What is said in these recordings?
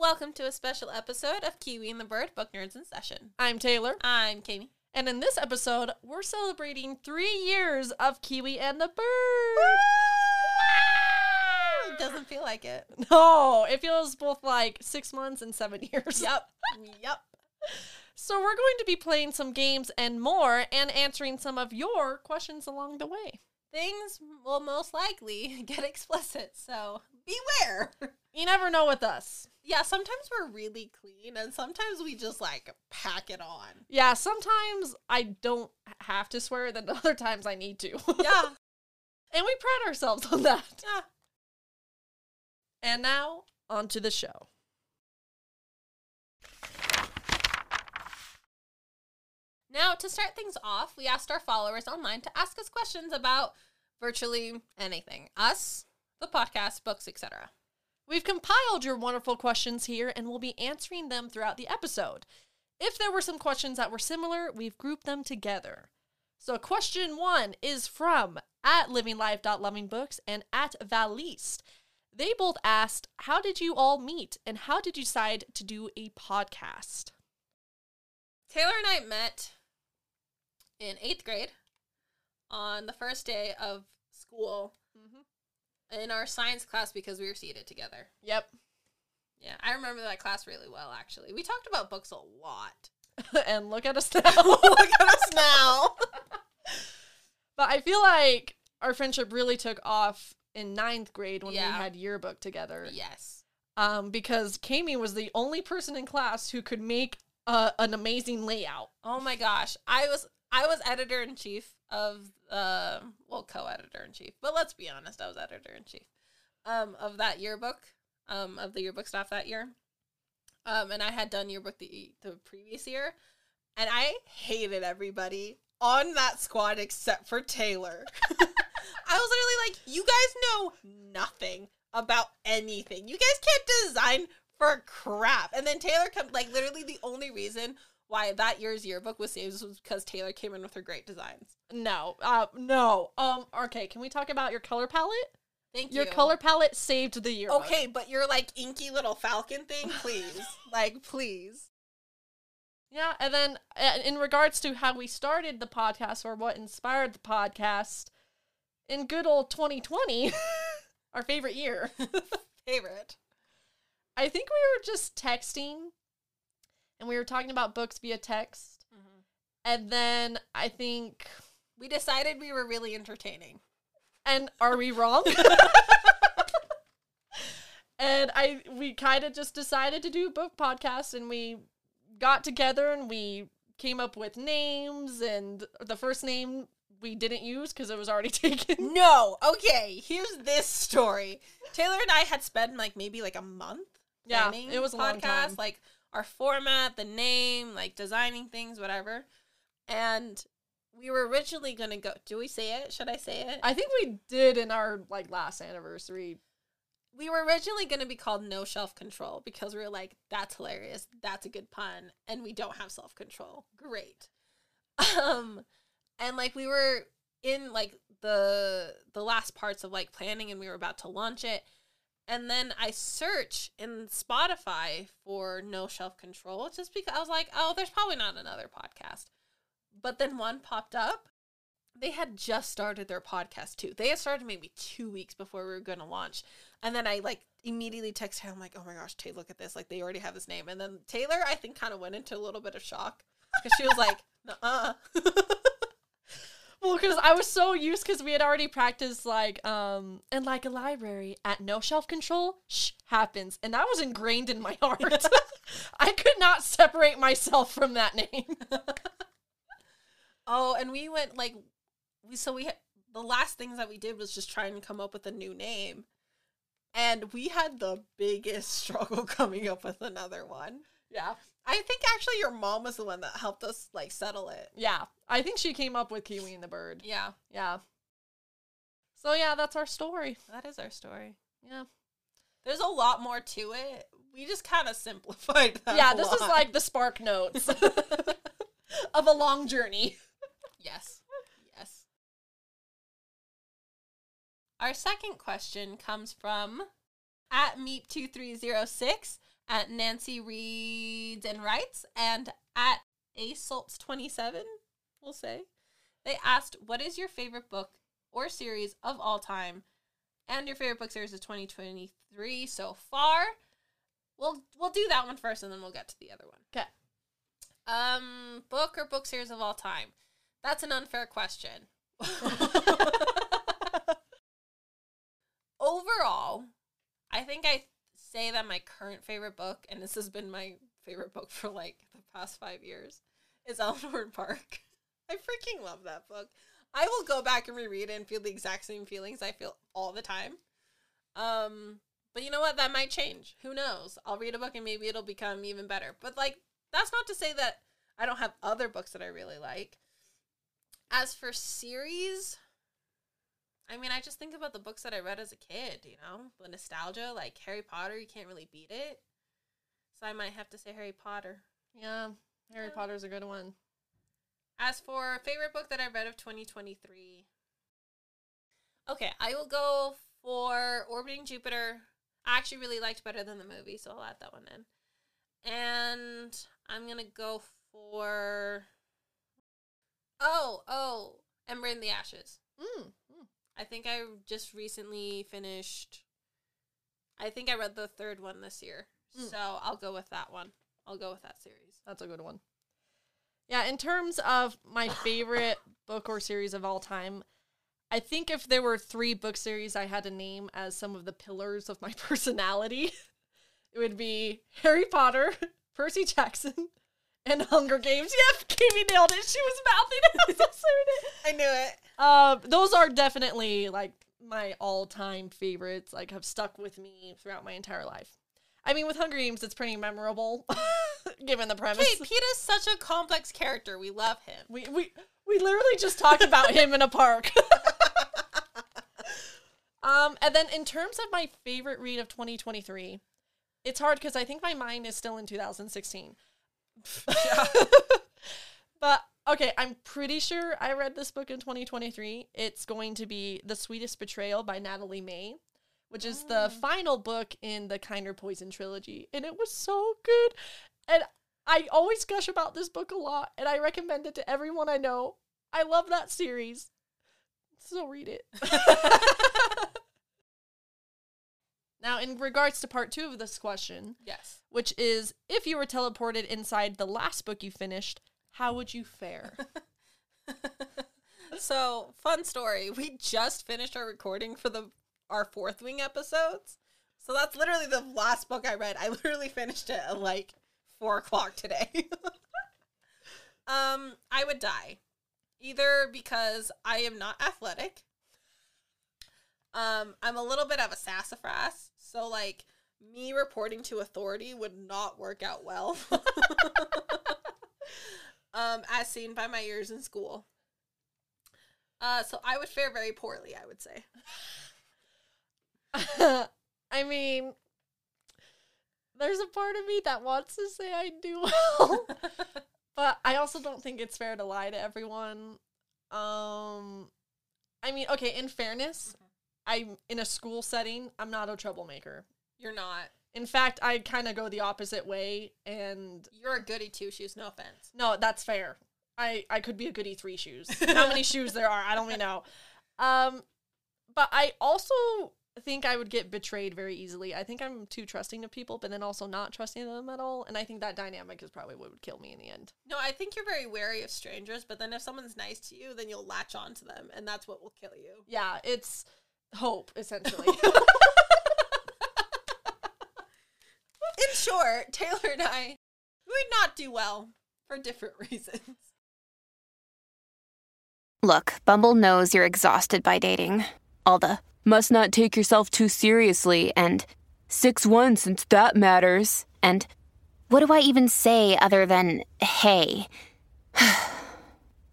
Welcome to a special episode of Kiwi and the Bird Book Nerds in Session. I'm Taylor, I'm Katie. and in this episode, we're celebrating three years of Kiwi and the Bird. It doesn't feel like it. No, it feels both like six months and seven years. Yep. yep. So we're going to be playing some games and more, and answering some of your questions along the way. Things will most likely get explicit, so beware. You never know with us. Yeah, sometimes we're really clean and sometimes we just like pack it on. Yeah, sometimes I don't have to swear, then other times I need to. Yeah. and we pride ourselves on that. Yeah. And now, on to the show. Now, to start things off, we asked our followers online to ask us questions about virtually anything. Us, the podcast, books, etc. We've compiled your wonderful questions here and we'll be answering them throughout the episode. If there were some questions that were similar, we've grouped them together. So, question one is from at livinglife.lovingbooks and at Valiste. They both asked, How did you all meet and how did you decide to do a podcast? Taylor and I met in eighth grade on the first day of school in our science class because we were seated together. Yep. Yeah, I remember that class really well, actually. We talked about books a lot. and look at us now. Look at us now. But I feel like our friendship really took off in ninth grade when Yeah. we had yearbook together. yes. um, because Kami was the only person in class who could make uh, an amazing layout. Oh my gosh. I was I was editor in chief of uh well co-editor in chief. But let's be honest, I was editor in chief um of that yearbook, um of the yearbook staff that year. Um and I had done yearbook the the previous year and I hated everybody on that squad except for Taylor. I was literally like, you guys know nothing about anything. You guys can't design for crap. And then Taylor come like literally the only reason why that year's yearbook was saved was because Taylor came in with her great designs. No, uh, no. Um, okay, can we talk about your color palette? Thank Your you. Your color palette saved the yearbook. Okay, but your like inky little falcon thing, please. like, please. Yeah, and then uh, in regards to how we started the podcast or what inspired the podcast, in good old 2020, our favorite year, Favorite. I think we were just texting and we were talking about books via text. Mm-hmm. And then I think, We decided we were really entertaining. and are we wrong? and I we kind of just decided to do a book podcast and we got together and we came up with names and the first name we didn't use because it was already taken. No, okay. Here's this story. Taylor and I had spent like maybe like a month. Yeah, it was a time. Like our format, the name, like designing things, whatever. And we were originally gonna go. Do we say it? Should I say it? I think we did in our like last anniversary. we were originally going to be called no shelf control because we were like that's hilarious that's a good pun and we don't have self control great um and like we were in like the the last parts of like planning and we were about to launch it and then i search in spotify for no shelf control just because i was like oh there's probably not another podcast but then one popped up they had just started their podcast too. They had started maybe two weeks before we were going to launch. And then I like immediately texted her. I'm like, oh my gosh, Tay, look at this. Like they already have this name. And then Taylor, I think, kind of went into a little bit of shock because she was like, uh Well, because I was so used because we had already practiced like um in like a library at no shelf control shh happens, and that was ingrained in my heart. I could not separate myself from that name. Oh, and we went like, we so we had the last things that we did was just trying to come up with a new name. And we had the biggest struggle coming up with another one. Yeah. I think actually your mom was the one that helped us like settle it. Yeah. I think she came up with Kiwi and the Bird. Yeah, Yeah. So yeah, that's our story. that is our story. Yeah. There's a lot more to it. We just kind of simplified that. yeah, this is like the spark notes of a long journey. Yes. Yes. Our second question comes from at Meep2306 at Nancy Reads and Writes and at Asults27, we'll say. They asked, What is your favorite book or series of all time? And your favorite book series of 2023 so far. We'll we'll do that one first and then we'll get to the other one. Okay. Um, book or book series of all time? That's an unfair question. Overall, I think I say that my current favorite book, and this has been my favorite book for like the past five years, is Eleanor Park. I freaking love that book. I will go back and reread it and feel the exact same feelings I feel all the time. Um, but you know what? That might change. Who knows? I'll read a book and maybe it'll become even better. But like, that's not to say that I don't have other books that I really like. As for series, I mean, I just think about the books that I read as a kid, you know, the nostalgia, like Harry Potter, you can't really beat it. So I might have to say Harry Potter. Yeah. Harry Yeah. Potter's a good one. As for favorite book that I read of 2023, okay, I will go for Orbiting Jupiter. I actually really liked better than the movie, so I'll add that one in. And I'm gonna go for oh oh Ember in the Ashes. Mm. I think I just recently finished. I think I read the third one this year, Mm. so I'll go with that one. I'll go with that series. That's a good one. Yeah, in terms of my favorite book or series of all time, I think if there were three book series I had to name as some of the pillars of my personality, it would be Harry Potter, Percy Jackson, and Hunger Games. Yep, Kimmy nailed it. She was mouthing it. I was just heard it. I knew it. Um, those are definitely like my all-time favorites. Like have stuck with me throughout my entire life. I mean, with Hunger Games, it's pretty memorable, given the premise. Hey, Peeta's such a complex character. We love him. We we we literally just talked about him in a park. um, and then in terms of my favorite read of 2023, it's hard because I think my mind is still in 2016. but okay, I'm pretty sure I read this book in 2023. It's going to be The Sweetest Betrayal by Natalie Mae, which is the mm. final book in the Kinder Poison trilogy, and it was so good. And I always gush about this book a lot, and I recommend it to everyone I know. I love that series. So read it. now, in regards to part two of this question, Yes. which is if you were teleported inside the last book you finished, how would you fare? so, fun story. We just finished our recording for the our fourth wing episodes. So that's literally the last book I read. I literally finished it at like four o'clock today. um, I would die. Either because I am not athletic. Um, I'm a little bit of a sassafras, so like me reporting to authority would not work out well. um, as seen by my years in school. Uh, so I would fare very poorly, I would say. I mean, there's a part of me that wants to say I do well, but I also don't think it's fair to lie to everyone. Um, I mean, okay, in fairness, I'm in a school setting. I'm not a troublemaker. You're not. In fact, I kind of go the opposite way, and You're a goody two shoes, no offense. no, that's fair. I I could be a goody three shoes. How many shoes there are, I don't even know. Um, but I also think I would get betrayed very easily. I think I'm too trusting of people, but then also not trusting them at all. And I think that dynamic is probably what would kill me in the end. No, I think you're very wary of strangers, but then if someone's nice to you, then you'll latch on to them, and that's what will kill you. Yeah, it's hope essentially. In short, Taylor and I would not do well for different reasons. Look, Bumble knows you're exhausted by dating. All the must not take yourself too seriously, and 6 1 since that matters, and what do I even say other than hey?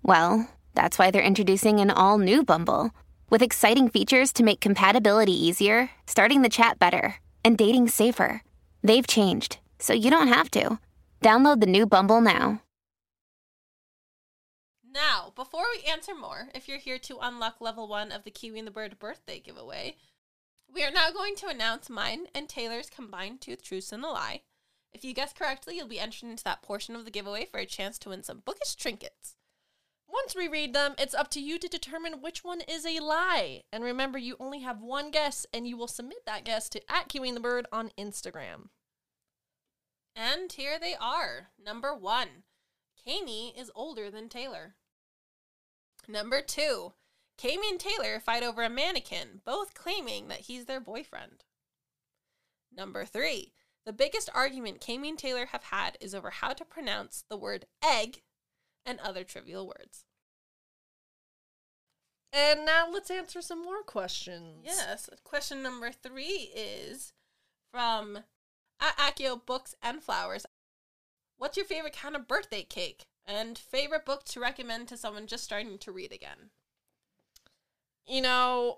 well, that's why they're introducing an all new Bumble with exciting features to make compatibility easier, starting the chat better, and dating safer. They've changed, so you don't have to. Download the new Bumble now. Now, before we answer more, if you're here to unlock level one of the Kiwi and the Bird birthday giveaway, we are now going to announce mine and Taylor's combined tooth truth and a lie. If you guess correctly, you'll be entered into that portion of the giveaway for a chance to win some bookish trinkets. Once we read them, it's up to you to determine which one is a lie. And remember, you only have one guess, and you will submit that guess to at Kiwi the Bird on Instagram. And here they are. Number one, Kami is older than Taylor. Number two, Kami and Taylor fight over a mannequin, both claiming that he's their boyfriend. Number three, the biggest argument Kami and Taylor have had is over how to pronounce the word egg and other trivial words. And now let's answer some more questions. Yes. Question number three is from Akio Books and Flowers. What's your favorite kind of birthday cake? And favorite book to recommend to someone just starting to read again? You know,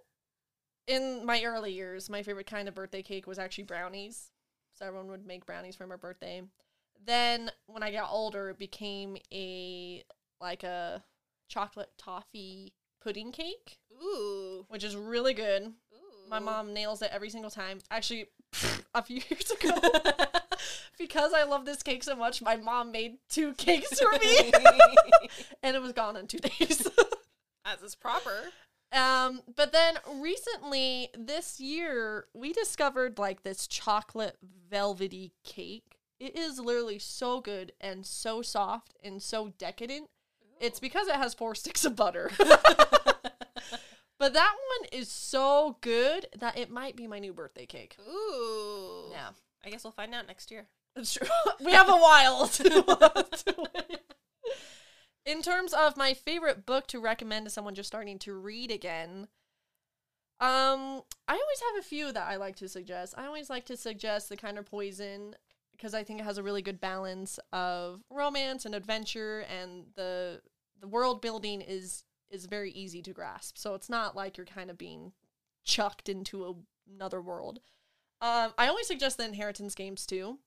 in my early years, my favorite kind of birthday cake was actually brownies. So everyone would make brownies for my birthday. Then when I got older, it became a like a chocolate toffee pudding cake, Ooh. which is really good. Ooh. My mom nails it every single time. Actually, a few years ago, because I love this cake so much, my mom made two cakes for me, and it was gone in two days. As is proper. Um, but then recently this year we discovered like this chocolate velvety cake. It is literally so good and so soft and so decadent. It's because it has four sticks of butter. but that one is so good that it might be my new birthday cake. Ooh. Yeah. I guess we'll find out next year. It's true. we have a while to, to. In terms of my favorite book to recommend to someone just starting to read again, um, I always have a few that I like to suggest. I always like to suggest The Kinder Poison because I think it has a really good balance of romance and adventure, and the world building is is very easy to grasp. So it's not like you're kind of being chucked into a, another world. Um, I always suggest the Inheritance games too.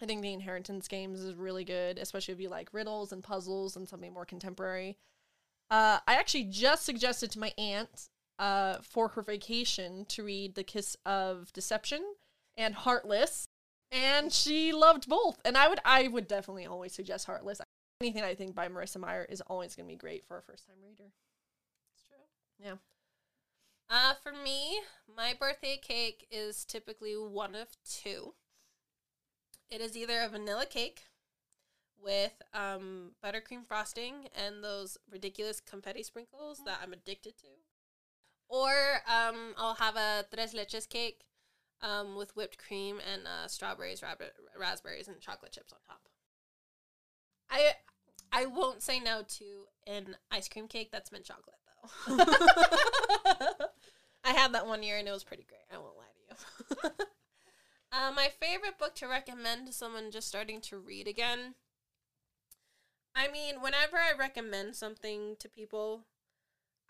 I think the Inheritance games is really good, especially if you like riddles and puzzles and something more contemporary. Uh, I actually just suggested to my aunt uh, for her vacation to read The Kiss of Deception and Heartless, and she loved both. And I would I would definitely always suggest Heartless. Anything I think by Marissa Meyer is always going to be great for a first time reader. It's true. Yeah. Uh, for me, my birthday cake is typically one of two. It is either a vanilla cake with um, buttercream frosting and those ridiculous confetti sprinkles that I'm addicted to, or um, I'll have a tres leches cake um, with whipped cream and uh, strawberries, rabbit, raspberries, and chocolate chips on top. I I won't say no to an ice cream cake that's mint chocolate though. I had that one year and it was pretty great. I won't lie to you. uh, my favorite book to recommend to someone just starting to read again. I mean, whenever I recommend something to people,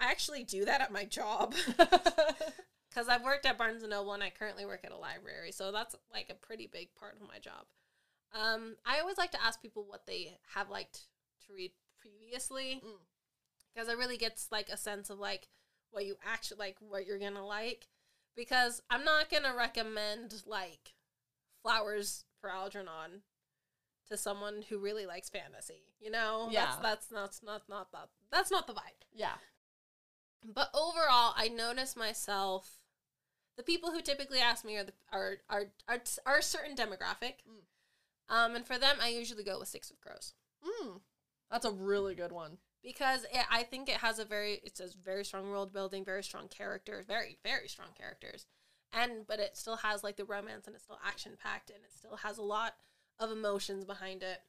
I actually do that at my job. Because I've worked at Barnes and Noble and I currently work at a library, so that's like a pretty big part of my job. Um, I always like to ask people what they have liked to read previously, Mm. because it really gets like a sense of like what you actually like, what you're gonna like. Because I'm not gonna recommend like Flowers for Algernon to someone who really likes fantasy. You know, Yeah. that's that's not not not that that's not the vibe. Yeah. But overall, I notice myself. The people who typically ask me are the are are are, are a certain demographic, Mm. Um, and for them, I usually go with Six of Crows Mm. That's a really good one. because it, I think it has a very it's a very strong world building, very strong characters, very very strong characters, and but it still has like the romance and it's still action packed and it still has a lot of emotions behind it,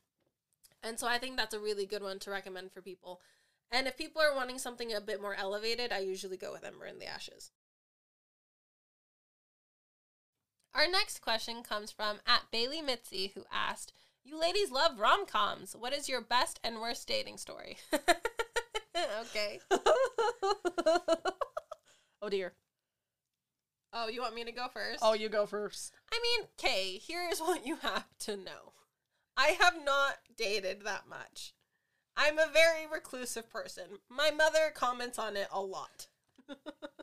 and so I think that's a really good one to recommend for people. And if people are wanting something a bit more elevated, I usually go with Ember in the Ashes. Our next question comes from at Bailey Mitzi, who asked, "You ladies love rom coms. What is your best and worst dating story?" okay. oh dear. Oh, you want me to go first? Oh, you go first. I mean, Kay, here's what you have to know. I have not dated that much. I'm a very reclusive person. My mother comments on it a lot.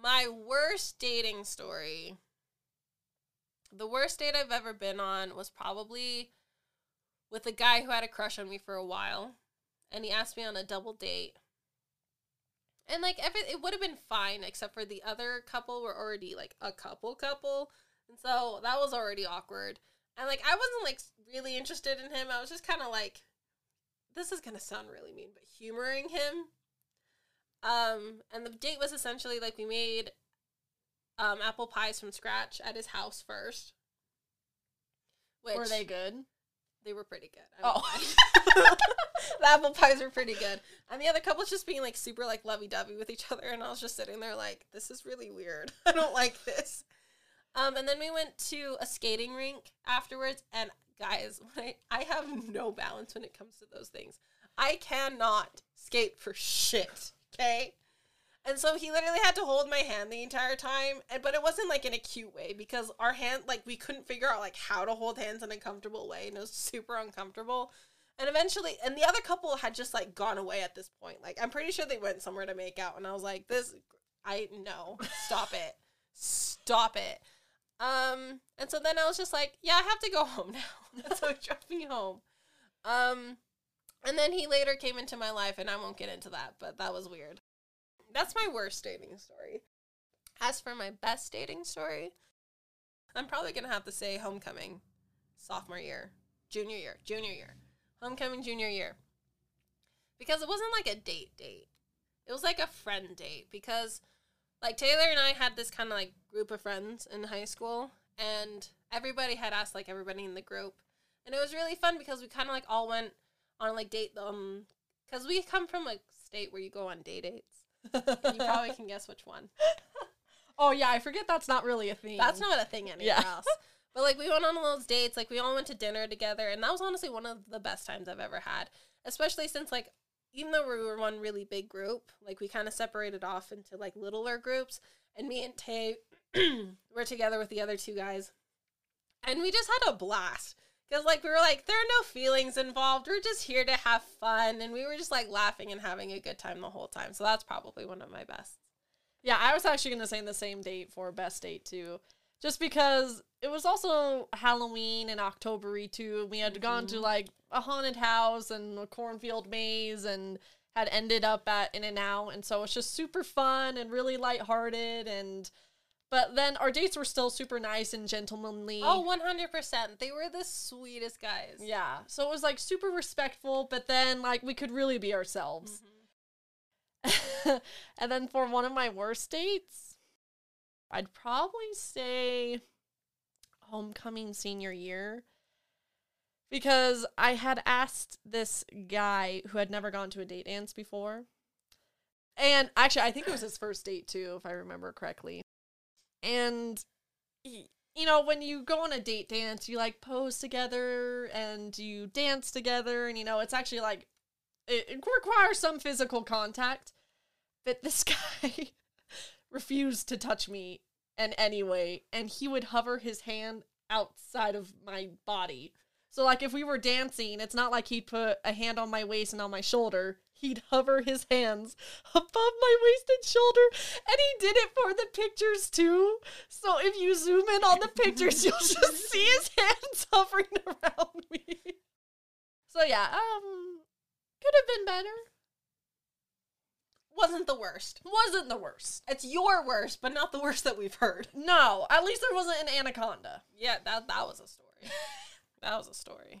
My worst dating story. The worst date I've ever been on was probably with a guy who had a crush on me for a while. And he asked me on a double date. And like every it would have been fine except for the other couple were already like a couple couple. And so that was already awkward. And like I wasn't like really interested in him. I was just kind of like this is going to sound really mean, but humoring him. Um and the date was essentially like we made um apple pies from scratch at his house first. Which Were they good? they were pretty good. I Oh. the apple pies were pretty good. And the other couple was just being like super like lovey dovey with each other. And I was just sitting there like, this is really weird. I don't like this. Um, and then we went to a skating rink afterwards. And guys, when I, I have no balance when it comes to those things. I cannot skate for shit. Okay. And so he literally had to hold my hand the entire time, and but it wasn't like in a cute way because our hand like we couldn't figure out like how to hold hands in a comfortable way, and it was super uncomfortable. And eventually, and the other couple had just like gone away at this point. Like I'm pretty sure they went somewhere to make out, and I was like, "This, I no, stop it, stop it." Um, and so then I was just like, "Yeah, I have to go home now." so he dropped me home. Um, and then he later came into my life, and I won't get into that, but that was weird. That's my worst dating story. As for my best dating story, I'm probably gonna have to say homecoming, sophomore year, junior year, junior year, homecoming, junior year. Because it wasn't like a date date. It was like a friend date because like Taylor and I had this kind of like group of friends in high school and everybody had asked like everybody in the group. And it was really fun because we kind of like all went on like date um cuz we come from a state where you go on day dates. You probably can guess which one. oh yeah, I forget that's not really a thing. That's not a thing anywhere Yeah. else. But like we went on those dates, like we all went to dinner together, and that was honestly one of the best times I've ever had. Especially since like even though we were one really big group, like we kind of separated off into like littler groups, and me and Tay were together with the other two guys, and we just had a blast. Cause like we were like there are no feelings involved. We're just here to have fun, and we were just like laughing and having a good time the whole time. So that's probably one of my best. Yeah, I was actually gonna say the same date for best date too, just because it was also Halloween and Octobery too. We had gone to mm-hmm. like a haunted house and a cornfield maze and had ended up at In and Out, and so it's just super fun and really lighthearted and. But then our dates were still super nice and gentlemanly. Oh, 100%. They were the sweetest guys. Yeah. So it was like super respectful, but then like we could really be ourselves. Mm-hmm. and then for one of my worst dates, I'd probably say homecoming senior year. Because I had asked this guy who had never gone to a date dance before. And actually, I think it was his first date too, if I remember correctly. And you know, when you go on a date dance, you like pose together and you dance together, and you know, it's actually like it, it requires some physical contact. But this guy refused to touch me in any way, and he would hover his hand outside of my body. So, like, if we were dancing, it's not like he'd put a hand on my waist and on my shoulder. He'd hover his hands above my waist and shoulder, and he did it for the pictures too. So, if you zoom in on the pictures, you'll just see his hands hovering around me. So, yeah, um, could have been better. Wasn't the worst. Wasn't the worst. It's your worst, but not the worst that we've heard. No, at least there wasn't an anaconda. Yeah, that that was a story. that was a story.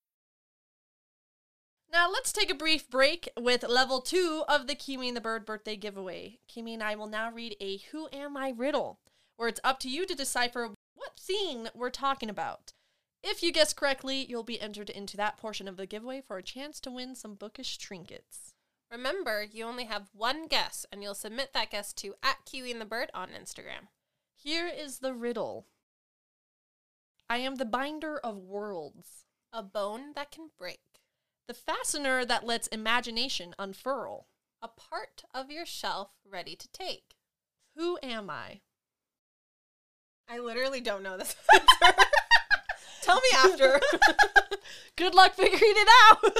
Now let's take a brief break with level two of the Kiwi and the Bird birthday giveaway. Kimi and I will now read a Who Am I riddle, where it's up to you to decipher what scene we're talking about. If you guess correctly, you'll be entered into that portion of the giveaway for a chance to win some bookish trinkets. Remember, you only have one guess, and you'll submit that guess to at Kiwi and the Bird on Instagram. Here is the riddle I am the binder of worlds, A bone that can break. The fastener that lets imagination unfurl. A part of your shelf ready to take. Who am I? I literally don't know this answer. Tell me after. Good luck figuring it out.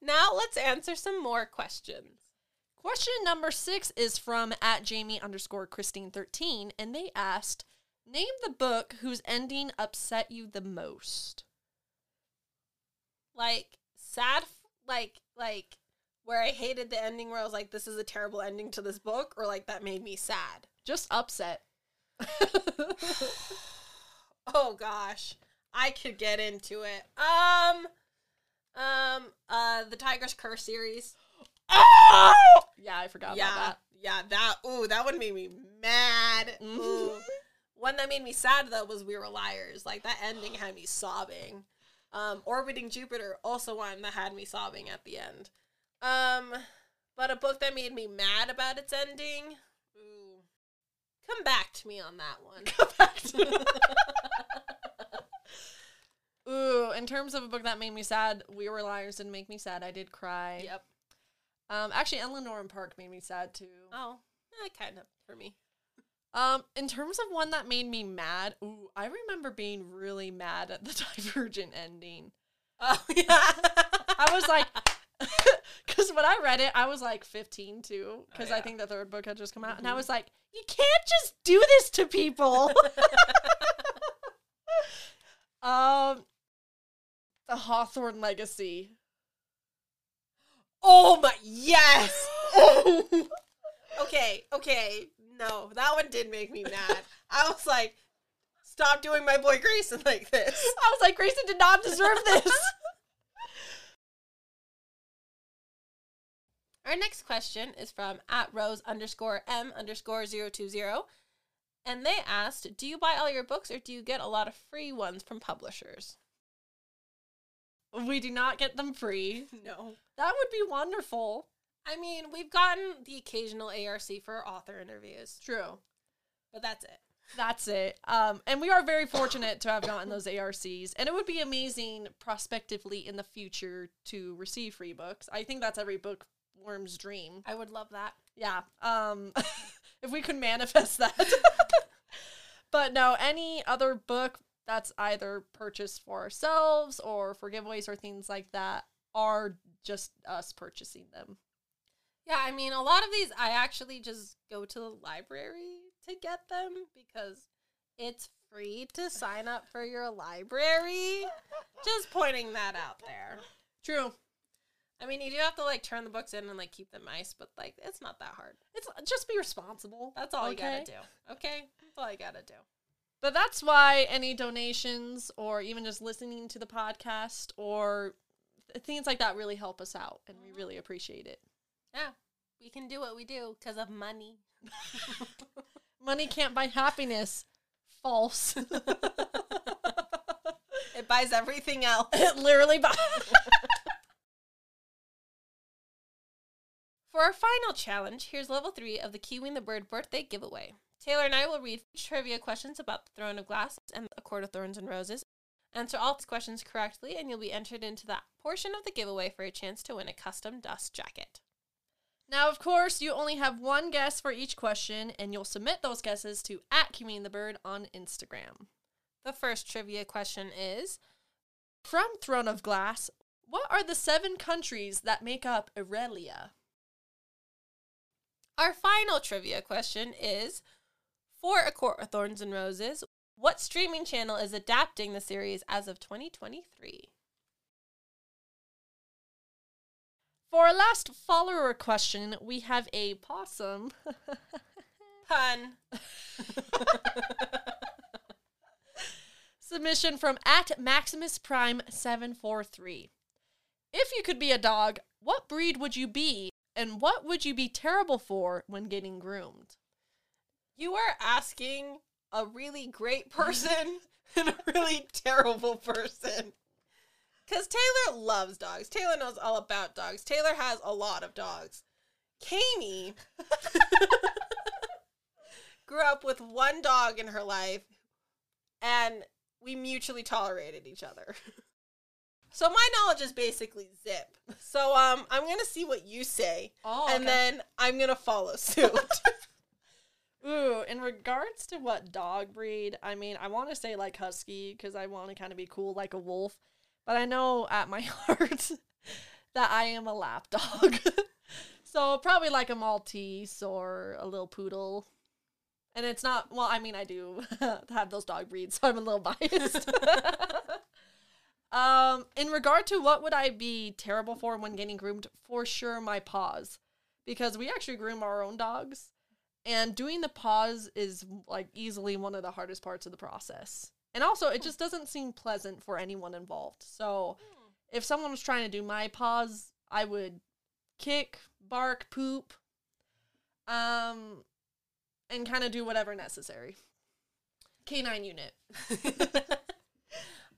now let's answer some more questions. Question number six is from at Jamie underscore Christine thirteen, and they asked, "Name the book whose ending upset you the most." Like sad, f- like like where I hated the ending, where I was like, "This is a terrible ending to this book," or like that made me sad. Just upset. Oh gosh, I could get into it. Um, um, uh, the Tiger's Curse series. yeah, I forgot yeah, about that. yeah, that. Ooh, that one made me mad. Mhm. Ooh. One that made me sad though was We Were Liars. Like that ending had me sobbing. Um, Orbiting Jupiter, also one that had me sobbing at the end. Um, but a book that made me mad about its ending. Ooh, come back to me on that one. that. Ooh, in terms of a book that made me sad, We Were Liars didn't make me sad. I did cry. yep. Um, actually, Eleanor and Park made me sad too. Oh, eh, kind of for me. Um, in terms of one that made me mad, ooh, I remember being really mad at the Divergent ending. Oh yeah. I was like, because when I read it, I was like 15 too, because I yeah. think the third book had just come out, and I was like, you can't just do this to people. um, the Hawthorne Legacy. Oh my yes. okay, okay. No, that one did make me mad. I was like, stop doing my boy Grayson like this. I was like, Grayson did not deserve this. Our next question is from at rose underscore m underscore zero two zero. And they asked, Do you buy all your books or do you get a lot of free ones from publishers? we do not get them free. No. That would be wonderful. I mean, we've gotten the occasional ARC for author interviews, True. but that's it. That's it. Um, and we are very fortunate to have gotten those ARCs. And it would be amazing prospectively in the future to receive free books. I think that's every bookworm's dream. I would love that. Yeah. Um, if we could manifest that. but no, any other book that's either purchased for ourselves or for giveaways or things like that are just us purchasing them. Yeah, I mean, a lot of these I actually just go to the library to get them because it's free to sign up for your library. just pointing that out there. True. I mean, you do have to like turn the books in and like keep them nice, but like it's not that hard. It's just be responsible. That's all you gotta do. Okay, that's all you gotta do. But that's why any donations or even just listening to the podcast or uh, things like that really help us out and we really mm-hmm. appreciate it. Yeah, we can do what we do because of money. Money can't buy happiness. False. It buys everything else. it literally buys. For our final challenge, here's level three of the and the Bird birthday giveaway. Taylor and I will read trivia questions about the Throne of Glass and A Court of Thorns and Roses. Answer all these questions correctly, and you'll be entered into that portion of the giveaway for a chance to win a custom dust jacket. Now, of course, you only have one guess for each question, and you'll submit those guesses to at the Bird on Instagram. The first trivia question is From Throne of Glass, what are the seven countries that make up Erilea? Our final trivia question is For A Court with Thorns and Roses, what streaming channel is adapting the series as of 2023? For our last follower question, we have a possum. Pun. Submission from at Maximus Prime 743. If you could be a dog, what breed would you be? And what would you be terrible for when getting groomed? You are asking a really great person and a really terrible person. Because Taylor loves dogs. Taylor knows all about dogs. Taylor has a lot of dogs. Kami grew up with one dog in her life, and we mutually tolerated each other. So my knowledge is basically zip. So um, I'm gonna see what you say, Oh, and then I'm gonna follow suit. Ooh, in regards to what dog breed, I mean, I want to say like husky because I want to kind of be cool like a wolf, but I know at my heart that I am a lap dog. so probably like a Maltese or a little poodle. And it's not, well, I mean, I do have those dog breeds, so I'm a little biased. um, in regard to what would I be terrible for when getting groomed, for sure my paws. Because we actually groom our own dogs. And doing the paws is like easily one of the hardest parts of the process. And also, it just doesn't seem pleasant for anyone involved. So, if someone was trying to do my pause, I would kick, bark, poop, um, and kind of do whatever necessary. Canine unit.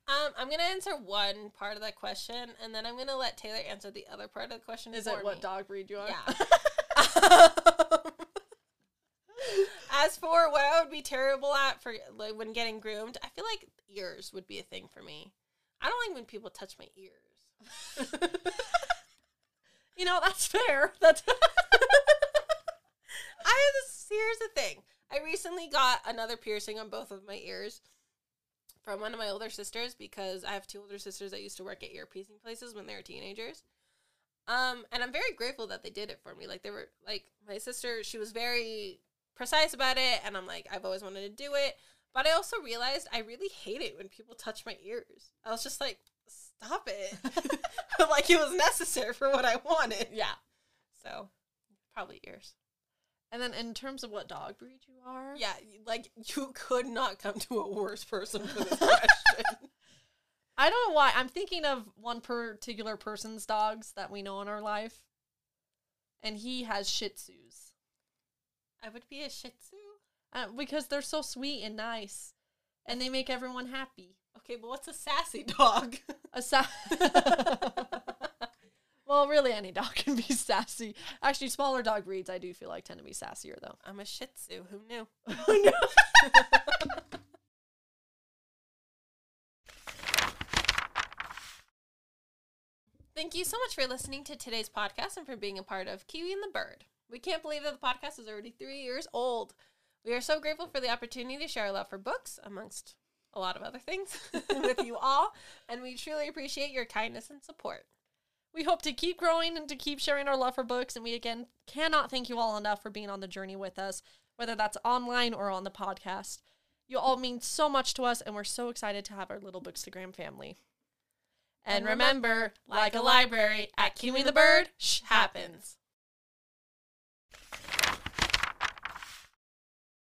um, I'm gonna answer one part of that question, and then I'm gonna let Taylor answer the other part of the question. Is it what me. dog breed you are? Yeah. As for what I would be terrible at for like when getting groomed, I feel like ears would be a thing for me. I don't like when people touch my ears. you know, that's fair. That's I have this. Here's the thing. I recently got another piercing on both of my ears from one of my older sisters because I have two older sisters that used to work at ear piercing places when they were teenagers. Um, and I'm very grateful that they did it for me. Like they were like my sister, she was very precise about it, and I'm like, I've always wanted to do it. But I also realized I really hate it when people touch my ears. I was just like, stop it. like it was necessary for what I wanted. yeah. So probably ears. And then in terms of what dog breed you are, Yeah, like you could not come to a worse person for this question. I don't know why. I'm thinking of one particular person's dogs that we know in our life. And he has Shih Tzus. I would be a Shih Tzu. Uh, because they're so sweet and nice. And they make everyone happy. Okay, but what's a sassy dog? A sa- well, really, any dog can be sassy. Actually, smaller dog breeds, I do feel like, tend to be sassier, though. I'm a Shih Tzu. Who knew? Who knew? Thank you so much for listening to today's podcast and for being a part of Kiwi and the Bird. We can't believe that the podcast is already three years old. We are so grateful for the opportunity to share our love for books, amongst a lot of other things, with you all, and we truly appreciate your kindness and support. We hope to keep growing and to keep sharing our love for books. And we again cannot thank you all enough for being on the journey with us, whether that's online or on the podcast. You all mean so much to us, and we're so excited to have our little Bookstagram family. And remember, like a library, at Kiwi the Bird, shh happens.